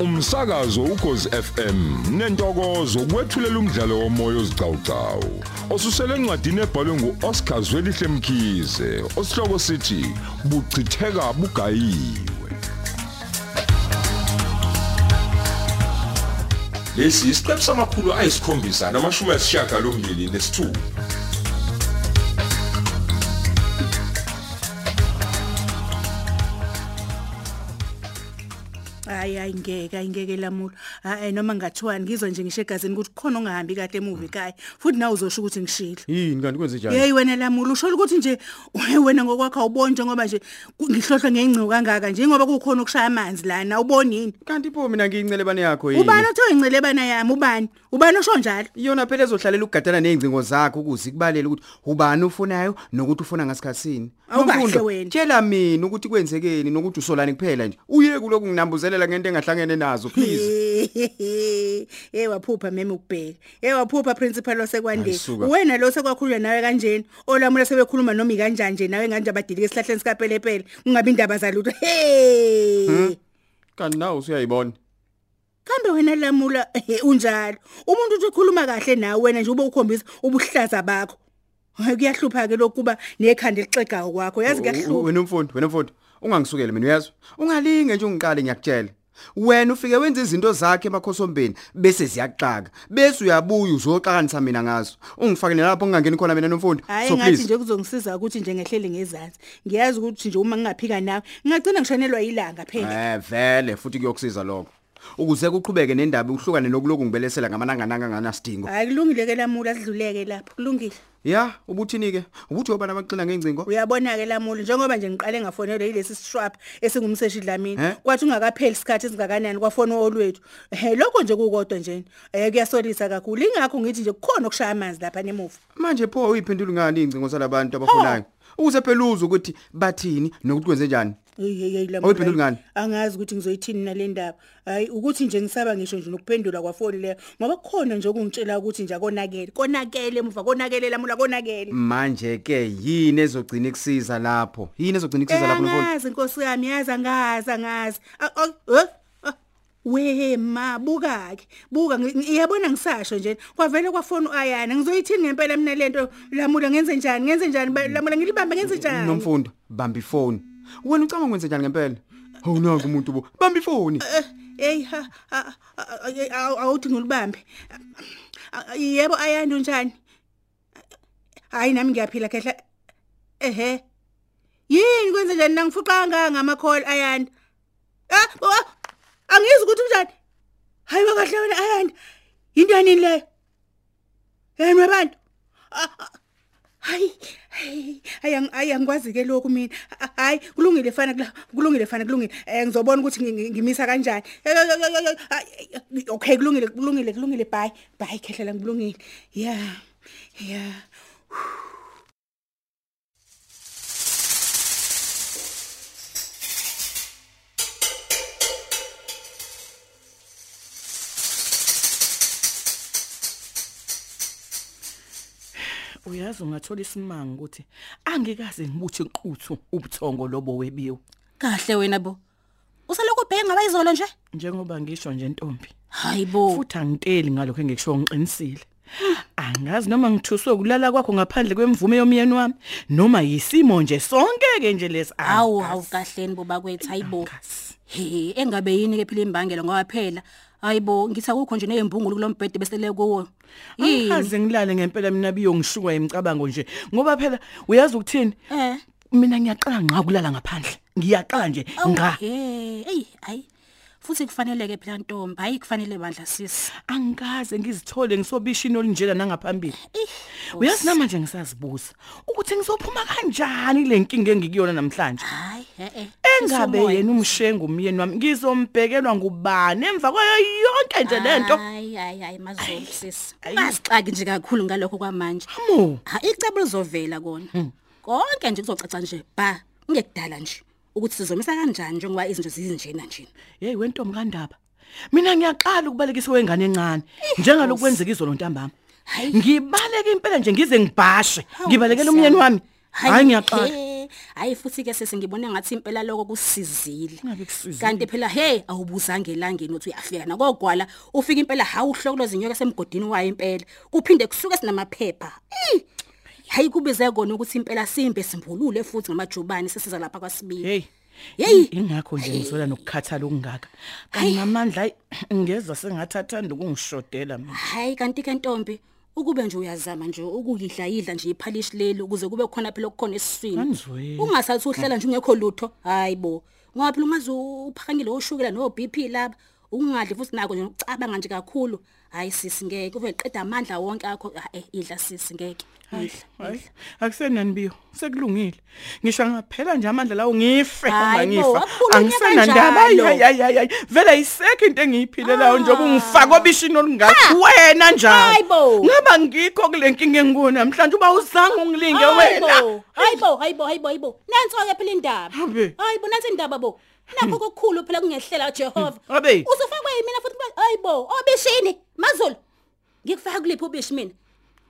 umsakazo ukhozi FM nentokozo kwethulela umdlalo womoya ozicawucawu osusele encwadini ebhalwe nguOscar Zwelihle Mkhize osihloko sithi buchitheka bugayiwe. Lesi isiqephu samakhulu ayisikhombisa namashumi ayisishiyagalombili nesithupha hayi hayi ngeke ayingeke lamulo hayi noma ngathiwani ngizwa nje ngisho egazini ukuthi khona ongahambi kahle emuvi ekhaya futhi nawe uzosho ukuthi ngishilo. Yini? Kanti kwenze njani? Hey wena lamulo usho ukuthi nje wena ngokwakho awuboni njengoba nje ku- ngihlohla ngengcingo kangaka njengoba kukhona ukushaya amanzi lana awuboni yini? Kanti pho mina ngiyincelebane yakho yini? Ubani othe ingcelebana yami? Ubani? Ubani osho njalo? Iyona phela ezohlalela ukugadana nezingcingo zakho ukuze ikubalele ukuthi ubani ufunayo nokuthi ufuna ngasikhatsini Awukahle Nomfundo, wena. tshela mina ukuthi kwenzekeni nokuthi usolani kuphela nje. Uye kuloku nginambuzelela ngento engahlangene nazo please. Hey waphupha meme ukubheka. Hey waphupha principal wasekwandeni Ayisuka. wena lo sekwakhulunywa nawe kanjeni olamula sebekhuluma noma ikanjani nje nawe nganje abadilike esihlahleni sikapelepele? Ungabi indaba zalutho. Hey kanti nawe usuyayibona? Kambe wena lamula eh, unjalo. Umuntu uthi ukhuluma kahle nawe wena nje ube ukhombisa ubuhlaza bakho. Hayi kuyahlupha ke lokuba nekhanda elixegayo kwakho yazi U- kuyahlupha. Wena umfundi wena umfundi. Ungangisukele mina uyezwa ungalinge nje ungiqale ngiyakutshela. Wena ufike wenza izinto zakhe emakhosombeni bese ziyaxaka bese uyabuya uzoxakanisa mina ngazo. Ungifakele lapho ngingangeni khona mina nomfundi. Hayi so ngathi please. nje kuzongisiza ukuthi nje ngehlele ngezansi. Ngiyazi ukuthi nje uma ngingaphika nawe ngingagcina ngishanelwa ilanga phela. Eh vele futhi kuyokusiza lokho. Ukuze kuqhubeke nendaba uhlukane nokuloku ngibelesela ngamanangananga nganasidingo hayi kulungile ke lamula sidluleke lapho kulungile. Ya ubuthini ke ubuthi obana baxina ngengcingo? Uyabona ke lamula njengoba nje ngiqale ngafonelwa yilesi shrap esingumseshi dlamini Eh? kwathi ungakapheli isikhathi esingakanani kwafona olwethu eh lokho nje kukodwa nje. Eh kuyasolisa kakhulu. Ingakho ngithi nje kukhona okushaya amanzi lapha nemuva. Manje pho uyiphendula ngani ingcingo salabantu abafunayo ukuze phela uze ukuthi bathini nokuthi kwenze njani hey hey hey Awuyiphenduli ngani? angazi ukuthi ngizoyithini nale ndaba. Hayi ukuthi nje ngisaba ngisho nje nokuphendula kwafoni leyo. Ngoba kukhona nje okungitshela ukuthi nje akonakele konakele emuva konakele lamula konakele manje ke yini ezogcina ikusiza lapho? Yini ezogcina ikusiza lapho mfowethu angazi inkosi yami yazi angazi angazi. A- a- eh? Ah, we ma buka. Ke buka ngi- ngiyabona ngisasho nje kwavele kwafona ayana ngizoyithini ngempela mina lento? Lamula ngenze njani ngenze njani Ba- lamula ngilibambe ngenze njani nomfundo bamba ifoni. Wena ucanga ukwenze njani ngempela? Hawu nanku umuntu bo. Bamba ifoni. Eh, hey ha ha- ha- awu- awuthi ngilibambe Ah, ah, yebo ayanda unjani? Hayi nami ngiyaphila khehla. Ehe. Yini kwenze njani? Nangifuqanga ngamakholi ayanda ah ah, angizwi ukuthi unjani? Hayi bakahle wena ayanda into yanini leyo yena wabantu Ah, ah, hayi hayi ayang ayangikwazi ke lokhu mina. Ah, hayi kulungile fana kula kulungile fana kulungile. Eh ngizobona ukuthi ngi- ngi- ngimisa kanjani. Eh, eh, eh, eh, eh, eh, okay kulungile kulungile kulungile bye bye khehlela ngibulungile. Yeah yeah uyazi ungathola isimanga ukuthi angikaze ngibuthi iqhuthu ubuthongo lobo webiwe kahle wena bo. Usalokhu ubheke ngabayizolo nje? Njengoba ngisho nje ntombi. Hayibo futhi angiteli ngalokho engikusho ngiqinisile. Angazi noma ngithuswe kulala kwakho ngaphandle kwemvume yomyeni wami noma yisimo nje sonke ke nje lesi awu angazi. awu kahleni boba kwethu hayibo Angazi. he engabe yini ke phela imbangela? Ngoba phela hayibo ngithi akukho nje nezimbungulu kulombhede besele kuwo. Yini? angikaze ngilale ngempela mina biyongishukwa imicabango nje. Ngoba phela uyazi ukuthini? Eh. Mina ngiyaqala ngqa kulala ngaphandle. Ngiyaqala nje awu nga he ey hayi. Futhi kufanele ke phela ntombi? Hayi kufanele bandla sisi angikaze ngizithole ngisobishini olinjela nangaphambili. Eh, uyazi namanje ngisazibuza ukuthi ngizophuma kanjani le nkinga engikuyona namhlanje? Hayi eh eh engabe yena umshengu umyeni wami ngizombhekelwa ngubani emva kwayo yonke nje lento hayi hayi hayi mazolo sisi Ayi. ungasixaki nje kakhulu ngalokho kwamanje. Mo ha icebo lizovela kona. Konke nje kuzocaca nje. Ba ngekudala nje. Ukuthi sizomisa kanjani njengoba izinto zizinjena nje? Hey wentombi kandaba mina ngiyaqala ukubalekisa wengane encane njengalokhu kwenzeka izolo ntambama. Hayi. ngibaleka impela nje ngize ngibhashe Hawu, ngibalekela Nkosi umyeni yami. wami. Hayi ngiyaqala. he, hayi futhi ke sesingibone ngathi impela lokho kusizile. Ngabe kusizile? kanti phela hey awubuzange elangeni uthi uyafika nakogwala ufika impela hawu uhlokoloza inyoka semgodini wayo impela. Kuphinde kusuke sinamaphepha. Eh, hayi kubize kona ukuthi impela simbe simbulule futhi ngamajubane sesiza lapha kwasibili hey Hey. ingakho nje ngizola nokukhathala okungaka. Kanti ngamandla ayi ngeza sengathathanda ukungishodela mina. Hayi kanti ke ntombi ukube nje uyazama nje ukuyidla yidla nje iphalishi leli ukuze kube khona phela okukhona esiswini. Ngangizweli. ungasathi uhlala nje ungekho lutho hayibo ngoba phela ungaze uphakangile oshukela no BP laba ungadli futhi nako nje ucabanga nje kakhulu. Hayi sisi ngeke. Ube qeda amandla wonke akho Ah, eh idla sisi ngeke. Idla hayi akusenani biyo sekulungile. Ngisho ngaphela nje amandla lawo ngife uma Hayi bo, ngifa akukhulunywa angisenandaba kanjalo. hayi hayi hayi hayi. Vele ayisekho into engiyiphilelayo njengoba ungifaka obishini olungaka wena njalo. Hayi bo. ngaba ngikho kule nkinga engikuyo namhlanje uba uzange ungilinge wena. hayibo hayibo hayibo hayibo hayibo nansi ke phela indaba Habe. hayibo nansi indaba bo. Nakho kokukhulu phela kungehlela Jehova Habe. usufakwe yimina futhi kuba- hayibo obishini mazulu ngikufaka kuliphi ubishi mina?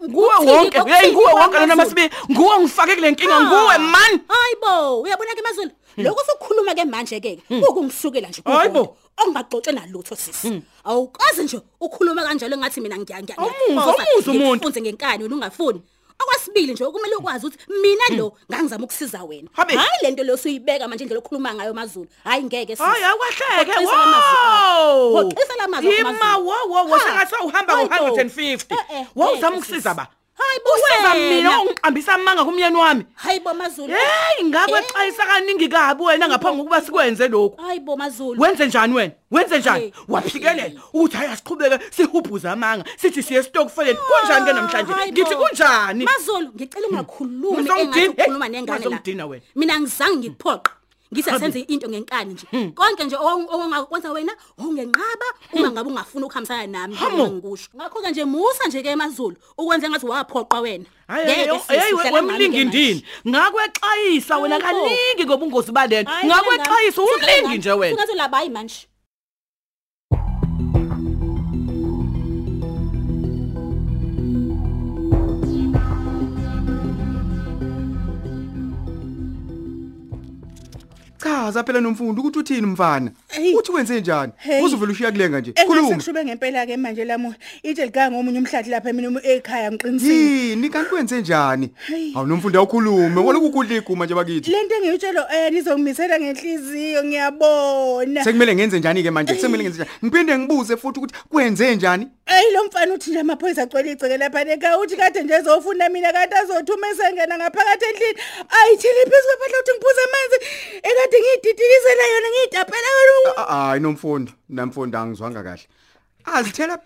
Nguwe Kuthini, wonke kuthini hey nguwe kwa wonke lona Mazulu? masibe nguwe ungifake kule nkinga Ah. nguwe man. hayibo uyabona ke mazulu lokho sokukhuluma ke manje ke ukungisukela nje Hayibo. kukhona ongaxoxe nalutho sisi awukazi nje ukhuluma kanjalo ngathi mina ngiya ngiya Awumuzwa, awumuzwa umuntu. ufunze ngenkani wena ungafuni okwasibili nje okumele ukwazi ukuthi mina lo ngangizama ukusiza wena Habe. hayi lento lo usuyibeka manje indlela okhuluma ngayo mazulu hayi ngeke sisi hayi akwahleke Hoxisa la mazwi. wow Hoxisa la mazwi ima kumazulu. wo wo wo Ha. sengathi uhamba Hayibo. ngo150 Eh, eh, wawuzama ngeke, ukusiza sisi. ba Hayibo, usiza wena. mina ungiqambisa amanga kumyeni wami hayibo mazulu hey ngabe Eh. xayisa kaningi kabi wena ngaphambi kokuba sikwenze lokhu hayibo mazulu wenze njani wena wenze njani Hey. waphikelela ukuthi hayi asiqhubeke sihubhuza amanga sithi siye stokfeleni kunjani ke namhlanje Hayibo. ngithi kunjani Mazolo ngicela ungakhulumi Ngizongidina- engathi ukhuluma Hey, nengane la. ngizongidina wena. Mina ngizange ngikuphoqa. Ngithi asenze into ngenkani nje. Konke nje ongakwenza wena ungenqaba uma ngabe ungafuna ukuhambisana nami Hamo. ngikusho. Ngakho ke nje musa nje ke eMazulu ukwenza ngathi waphoqa wena. hayi hey wemlingi ndini ngakwexayisa wena Hayibo. kaningi ngobungozi balena ngakwexayisa umlingi nje wena Ungathi labayi manje. Chaza phela nomfundo ukuthi uthini mfana? Hey. uthi wenze njani? Hey. uzuvela ushiya kulenga nje Engase khuluma. kushube ngempela ke manje lamu itshe lika ngomunye umhlathi lapha mina ekhaya ngiqinisile. yini? Kanti kwenze njani? Hey. awu nomfundo awukhulume. Wona ukukudla iguma nje bakithi. Lento engiyitshelo eh nizongimisela ngenhliziyo ngiyabona. sekumele ngenze njani ke manje sekumele ngenze njani? Ngiphinde ngibuze futhi ukuthi kwenze njani? Ey lo mfana uthi nje amaphoyisa agcwele igceke lapha ekhaya uthi kade nje ezofuna mina kade azothuma esengena ngaphakathi endlini. Ayithile phezulu phela uthi ngiphuza amanzi ekade ngididikisela yona ngidapela yona. A- hayi nomfundo namfundo angizwanga kahle azithela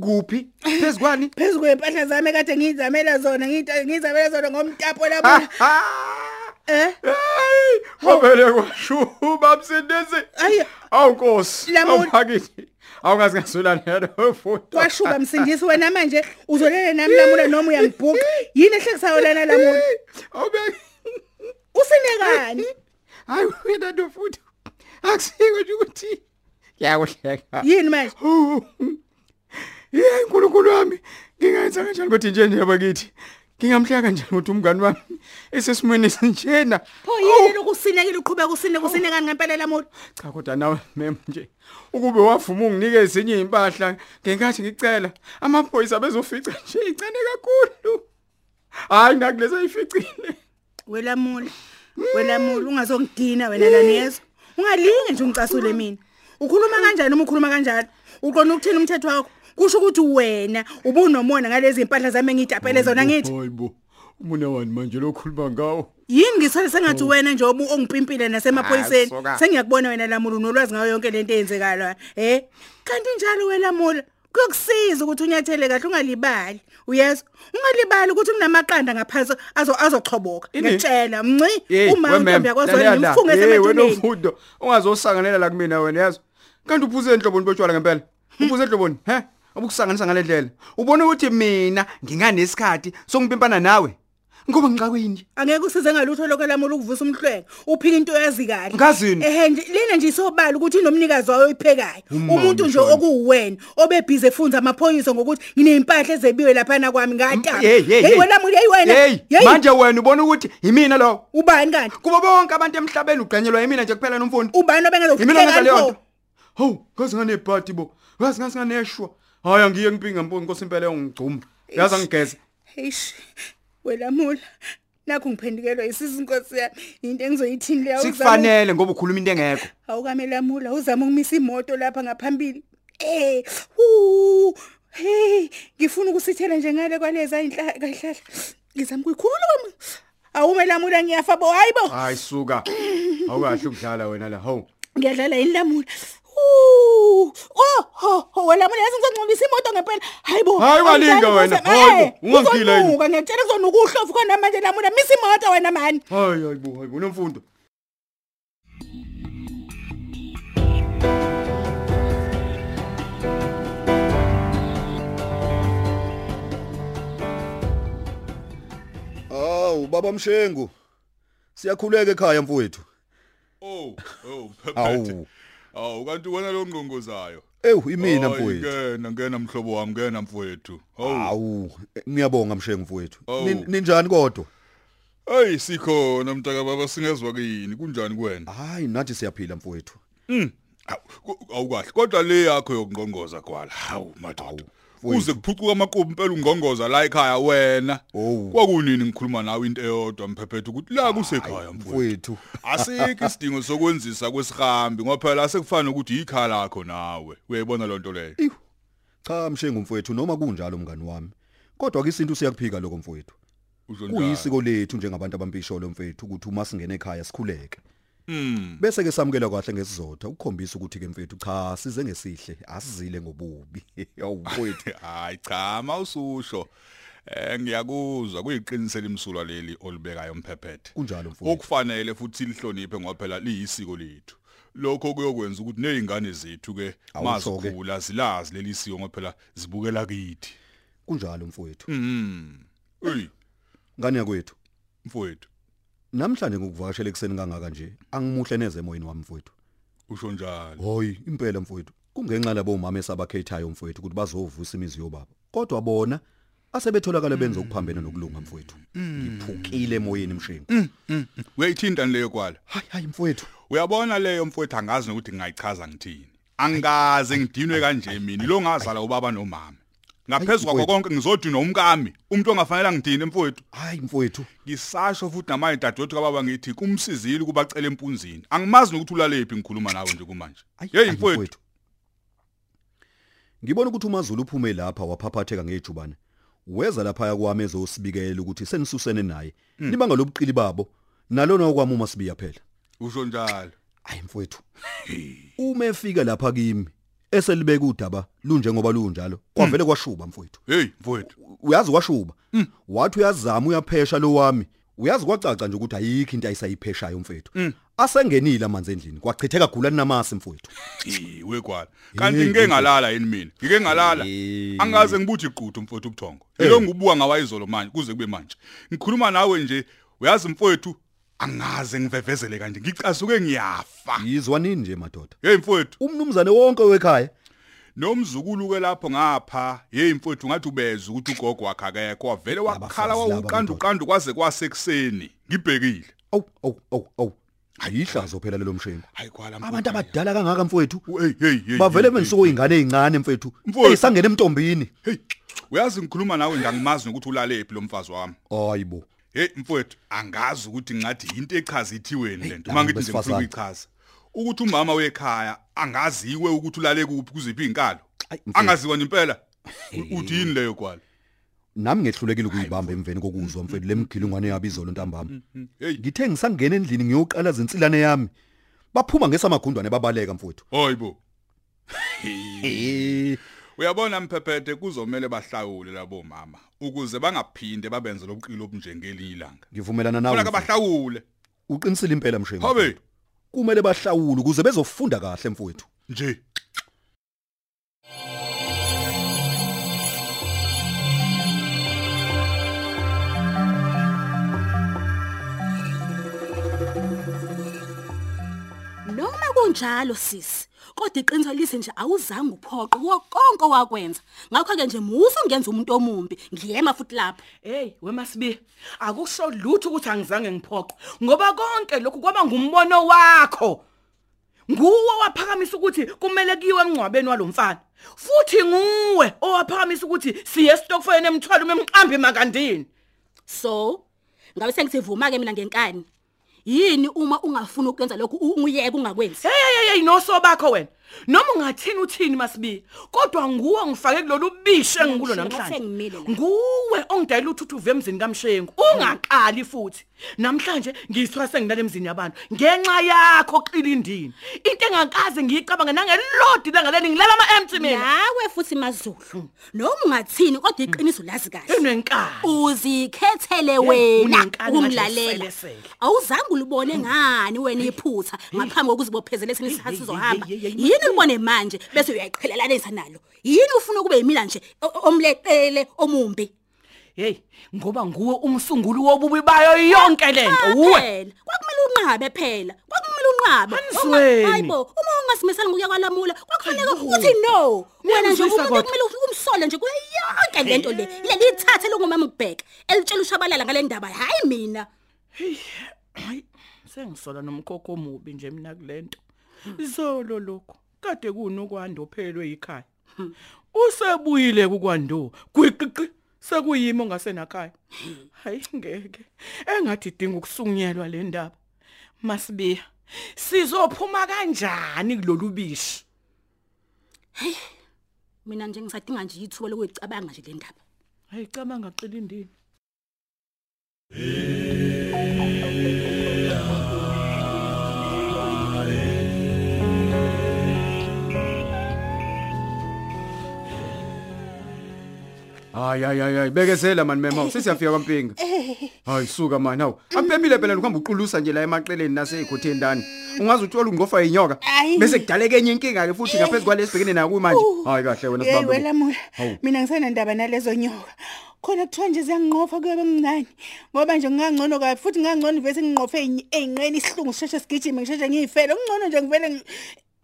kuphi phezukwani Phezulu kwempahla zami kade ngizamela zona ngita ngizamela zona ngomtapo labona. Eh? Wabele kwashuba msindisi Ayi awu nkosi Lamuni. awuphakile awungazi ngasula nero mfundo washuba msindisi wena manje uzolele nami lamula noma uyangibhuqa yini ehlekisayo lana lamula? Awube usinekani hayi wena ndofuthi akusiko nje ukuthi yakuhleka yini manje? Yey nkulunkulu wami ngingayenza kanjani? Kodwa nje nje bakithi ngingamhleka kanjani ukuthi umngani wami esesimweni esinjena. Pho yini lokusinekile uqhubeka usine kusinekani ngempela lamula cha kodwa nawe mem nje ukube wavuma unginike ezinye impahla ngenkathi ngicela amaphoyisa bezofica nje icane kakhulu. Hayi ngakuleza ificile welamula welamula ungazongidina wena la nezo ungalinge nje ungicasule mina. Ukhuluma kanjani uma ukhuluma kanjalo? Uqona ukuthini umthetho wakho? Kusho ukuthi wena ubunomona ngalezi impahla zami engidapele zona ngithi? hayibo umuna wani manje lokhuluma ngawo. Yini ngisole sengathi wena nje obu ongipimpile nasemaphoyiseni? Ah, soka. sengiyakubona wena lamula unolwazi ngayo yonke lento eyenzekala eh kanti njalo welamula kuyokusiza ukuthi unyathele kahle ungalibali uyezwa ungalibali ukuthi kunamaqanda ngaphansi azo azoxhoboka. Ini? ngitshela mnci. Hey, uma we ma'am, untombi yakwazi lalela wena la. ngimfunge Hey, wena semathuneni umfundo ungazosanganela la kumina wena yazi kanti uphuze enhloboni botshwala ngempela? Uphuze enhloboni he? Ubukusanganisa ngale ndlela ubona ukuthi mina nginganesikhathi sokupimpana nawe. Ngoba ngiqakwini angeke usize ngalutho lokho lamula ukuvusa umhlwengo uphika into yazi kahle. Ngazini? ehe nje lina nje isobala ukuthi inomnikazi wayo oyiphekayo. Umama umuntu nje Mshwana. okuwena obebhize efunza amaphoyisa ngokuthi nginempahla ezebiwe lapha na kwami ngatapa hey hey hey. Wena muli hey wena. Hey manje wena ubona ukuthi yimina lo? Ubani kanti? Kuba bonke abantu emhlabeni ugqanyelwa yimina nje kuphela nomfundi. Ubani yimina obengezokupheka ngenza leyo kanto nto? Hawu ngaze nganebhadi bo. Ngaze ngaze nganeshwa. Hayi angiye ngipinga mpungi inkosi impela yongigcuma yazi angigeze. eish wena mula nakho ngiphendukelwa isizwe inkosi yami. Into engizoyithini leyo sikufanele ngoba ukhuluma into engekho. Awukamela mula uzama ukumisa imoto lapha ngaphambili. Eh hu hey ngifuna ukusithela nje ngale kwaleza inhlahla kahlahla ngizama ukuyikhuluma awumela mula ngiyafa bo hayibo hayi suka. Awukahle ukudlala wena la hawu. Ngiyadlala yini lamula Uh, oh, ho, ho, wena manje ngizongcolisa imoto ngempela. Hayibo. Hayi, ungalinga wena. Hayibo, ungangigila yini? Ungangila ngiyakutshela kuzonuka uhlofu khona manje lamula misa imoto wena mani. hayi hayi bo hayi bo nomfundo Awu baba Mshengu. Siyakhuleka ekhaya mfowethu. Oh, oh, phephethe. Awu. Awu kanti wena lo ngqongozayo. Ewu imina Hayi, mfowethu. Ngena ngena mhlobo wami ngena mfowethu. Hawu. Awu ngiyabonga Mshengu mfowethu. Awu. Nin- Ninjani kodwa? Hey sikhona mntaka baba singezwa kini kunjani kuwena? Hayi nathi siyaphila mfowethu. Awu, ku- Awukahle kodwa le yakho yokungqongoza kwala. Hawu madoda. Uze kuphucuka amaqobu impela ungqongoza la ekhaya wena. Kwakunini ngikhuluma nawe into eyodwa mphephethe ukuthi la kusekhaya mfowethu. Asikho isidingo sokwenzisa kwesihambi ngoba phela sekufana ukuthi ikhala lakho nawe. Uyayibona lo nto leyo. Cha Mshengu mfowethu noma kunjalo mngani wami. Kodwa ke isinto siyakuphika lokho mfowethu. Kuyisiko lethu njengabantu abampisholo mfowethu ukuthi uma singena ekhaya sikhuleke. Mm. Bese ke samukela kahle ngesizotha ukukhombisa ukuthi ke mfethu cha size ngesihle asizile ngobubi. Awu mfowethu. Hayi cha mawususho. Eh ngiyakuzwa kuyiqinisela imsulwa leli olibekayo mphephethe. Kunjalo mfowethu. Okufanele futhi lihloniphe ngoba phela liyisiko lethu. Lokho kuyokwenza ukuthi nezingane zethu ke mazikhula zilazi leli siko ngoba phela zibukela kithi. Kunjalo mfowethu. Mhm. Ey Ngani yakwethu. mfowethu Namhlanje ngokuvakashela ekseni kangaka nje angimuhle neze emoyeni wami mfowethu. usho njalo. Hoyi impela mfowethu. Kungenxa labo mama esabakhethayo mfowethu ukuthi bazovusa imizi yobaba. Kodwa bona asebetholakala benza ukuphambena nokulunga mfowethu. Ngiphukile emoyeni mshengu. Uyayithinta leyo kwala. Hayi hayi mfowethu. Uyabona leyo mfowethu angazi nokuthi ngingayichaza ngithini. Angaze ngidinwe kanje mina lo ngazala ubaba nomama. Ngaphezulu kwakho konke ngizodinwa umkami. Umuntu ongafanele ngidine mfowethu. Hayi mfowethu. Ngisasho futhi namaye dadewethu kababa ngithi kumsizile kubacela empunzini. Angimazi nokuthi ulalephi ngikhuluma nawe nje kumanje. Hey mfowethu. Ngibona ukuthi uMazulu uphume lapha waphaphatheka ngejubane. Weza lapha kwami ezosibikela ukuthi senisusene naye. Nibanga lobuqili babo. Nalona okwami uma sibiya phela. Usho njalo. Hayi mfowethu. Uma efika lapha kimi eselibeka udaba lunje ngoba lunjalo. Kwavele kwashuba mfowethu. Hey mfowethu. Uyazi kwashuba. Wathi uyazama uyaphesha lo wami. Uyazi kwacaca nje ukuthi ayikho into ayisayipheshayo mfowethu. Asengenile amanzi endlini. Kwachitheka gula namasi mfowethu. Eh wekwala. Kanti ngike ngalala yini mina? Ngike ngalala. Angaze ngibuthi iquthu mfowethu ubuthongo. Yilo ngibuka ngawayizolo manje kuze kube manje. Ngikhuluma nawe nje uyazi mfowethu angaze ngivevezele kanje ngicasuke ngiyafa. Yizwa nini nje madoda? Hey mfowethu Umnumzane wonke wekhaya nomzukulu ke lapho ngapha hey mfowethu ngathi ubeza ukuthi ugogo wakhe akekho wavele wakhala Abafazi laba, wawuqanda madoda. uqanda kwaze kwasekuseni ngibhekile. Awu awu awu awu. Ayihlazo phela lelo mshengu. Hayi kwala Abantu abadala kangaka mfowethu. Hey hey hey. Bavele hey, benisuko ingane ezincane mfethu. Mfowethu. Eyisangena emntombini. Hey, uyazi ngikhuluma nawe nje angimazi ukuthi ulalephi lo mfazi wami. Hayibo. Hey mfowethu, angazi ukuthi ngathi into echaza ithiweni lento. laba Mangithi nje ngifuna ukuyichaza. Ukuthi umama wekhaya angaziwe ukuthi ulale kuphi kuziphi izinkalo. Angaziwa impela. Uthi yini leyo kwala? Nami ngehlulekile ukuyibamba emveni kokuzwa mfethu lemgilungwane yabizolo ntambama. Hey, Ngithe ngisangena endlini ngiyoqala zinsilane yami. Baphuma ngesamagundwane babaleka mfowethu. hoyibo. Eh, Uyabona mphephethe kuzomela bahlawule labo mama ukuze bangaphinde babenze lobuqilo obunjengelinye ilanga. ngivumelana nawe. Funa mfethu. kabahlawule. Uqinisile impela mshengu. Habe Kumele bahlawule ukuze bezofunda kahle mfowethu. nje. Kunjalo sisi kodwa iqiniso lise nje awuzange uphoqe konke owakwenza ngakho ke nje musu ungenza umuntu omumbi ngiyema futhi lapho Hey, weMasibi, akusho lutho ukuthi angizange ngiphoqe ngoba konke lokhu kwaba ngumbono wakho. Nguwe waphakamisa ukuthi kumele kiwe engcwabeni walomfana. Futhi nguwe owaphakamisa ukuthi siye stokfeni emthwalo memqambi makandini. so ngabe sengisivuma ke mina ngenkani yini uma ungafuni ukwenza lokhu ungiyeke ungakwenzi Hey hey hey noso bakho wena. Noma ungathini uthini Masibi, kodwa nguwe ngifake kulolu bishe engikulo Mshengu, namhlanje. sengimile la. Nguwe ongidayila uthuthuve emzini kaMshengu. Ungaqali futhi. Namhlanje ngizithwa sengilala emzini yabantu ngenxa yakho qilindini. Into engakaze ngiyicabanga nangelodi langaleni ngilala ama empty mina. nawe futhi mazulu noma ungathini kodwa iqiniso lazi kahle Unenkani. uzikhethele Hey, wena unenkani manje ukumlalela uselesele. awuzange ulibone ngani wena iphutha ngaphambi kokuzibophezela esinye isikhathi hey, sizohamba hey, hey, hey, yini ubone manje bese uyayiqhelelanisa nalo yini ufuna kube yimina nje o- omleqele omumbi? Hey, ngoba nguwe umsunguli wobubi bayo yonke lento. Uwe. phela. Kwakumele unqabe phela. Kwakumele unqabe. Hanisweni. Uma- hayibo uma ungasimisani ngokuya kwalamula kwakufanele uthi no. Wena nje Ngiyakuzwisa umuntu kodwa. kumele umsole nje kuyo yonke lento le. Leli ithathe longumama ukubheka elitshela ushabalala ngale ndaba. Hayi mina. Hayi, sengisola nomkhokho omubi nje mina kulento. Izolo lokho kade kunokwando ophelwe ekhaya. Usebuyile kukwando. Gwiqiqi sekuyimo ngasenakhaya. Hayi ngeke. Engathi idinga ukusunyelwa le ndaba. Masibiya. Sizophuma kanjani kulolu bishi? mina nje ngisadinga nje ithuba lokuyicabanga nje le ndaba Hayi cabanga qilindini. Hayi hayi hayi hayi bekezela man mema sesiyafika kwampinga. Hayi suka man hawu. Ampemile phela ukuhamba uqulusa nje la emaqeleni naseyikhotheni ndani. Ungaze uthola ungofa inyoka Ayi. bese kudaleka enye inkinga ke futhi ngaphezulu kwalesibhekene naku manje. Hayi kahle wena Hey sibambe. welamula. Hawu. Mina ngisenandaba nalezo nyoka. Khona kuthiwa nje ziyanqofa kuyobe ngingani. Ngoba nje ngingangcono kabi futhi ngingangcono vese nginqofe eyinqeni isihlungu sisheshe sigijime ngisheshe ngiyifele. Ungcono nje ngivele ngi-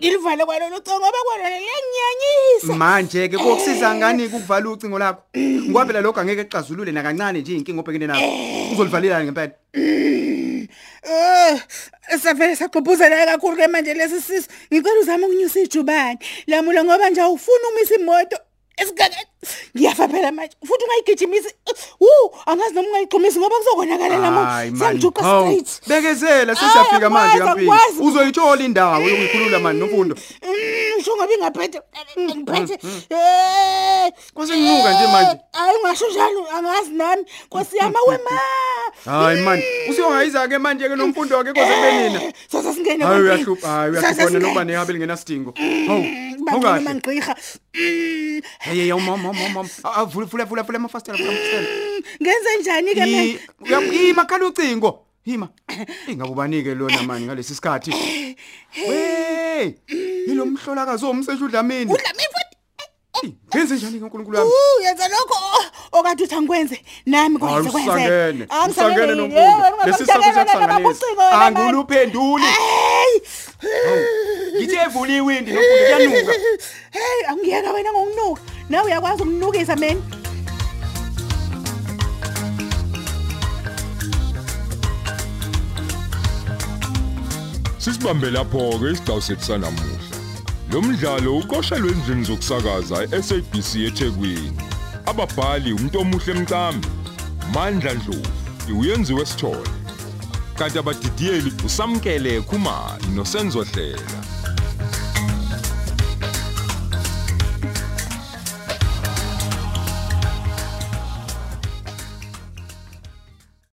ngilivale kwalona ucingo ngoba kwalona liyanginyanyisa. Manje ke kokusiza ngani ukuvala ucingo lakho? Ngoba phela lokho angeke kuxazulule nakancane nje inkinga obhekene nayo. Uzolivalelana ngempela. Eh, savele saqhubuzela kakhulu ke manje lesi sisu. Ngicela uzame ukunyusa ijubane. Lamula ngoba nje awufuni umisa imoto. Esigake ngiyafa phela manje. Futhi ungayigijimisi. Uh, angazi noma ungayixhumisa ngoba kuzokonakala la Hayi muntu. man. Sangijuka Hawu, straight. Bekezela sesiyafika Ah, manje ngikwazi, kampinga. ngikwazi. Uzoyithola indawo yokuyikhulula manje nomfundo. Mm, Sho ngabe ingaphethe ngiphethe. Eh. Kwasenginuka nje manje. Hayi ngasho njalo angazi nami. Nkosi yami wema. Hayi man, usiyohayiza ke manje ke nomfundo wakhe koze benina. Sasa singene. Hayi kwampini. uyahlupha, hayi Sasa uyahlupha singene. nokuba nehabe lingenasidingo. Hawu. Bangcono Awukahle. mangigqiha. Mm, Hey hey mama mama mama. Avule vula vula vula amafastela vula amafastela. Ngenze njani ke mina? Uyapima khala ucingo. Hima. Ingakubanike lona manje ngalesi sikhathi. Hey! Yilo mhlolakazi omseshu udlamini. Udlamini futhi. Ngenze njani kaNkulunkulu wami? Uh, yenza lokho oh, okade uthi angikwenze. Nami Hayi kwenze usangene. kwenze. Usangene nomfundo. Lesi sakho siyakusanganisa. Anguluphenduli. Hey. Ngithe evula iwindi nomfundo kuyanuka. Hey, angiyeka wena ngokunuka. Nawe uyakwazi ukunukisa mina. Sisibambe lapho ke isigcawu sethu sanamuhla. Lo mdlalo uqoshelwe endlini zokusakaza eSABC eThekwini. Ababhali umuntu omuhle emcambi, Mandla Dlovu, uyenziwe sithole. Kanti abadidiyeli usamkele Khumalo noSenzo Hlela.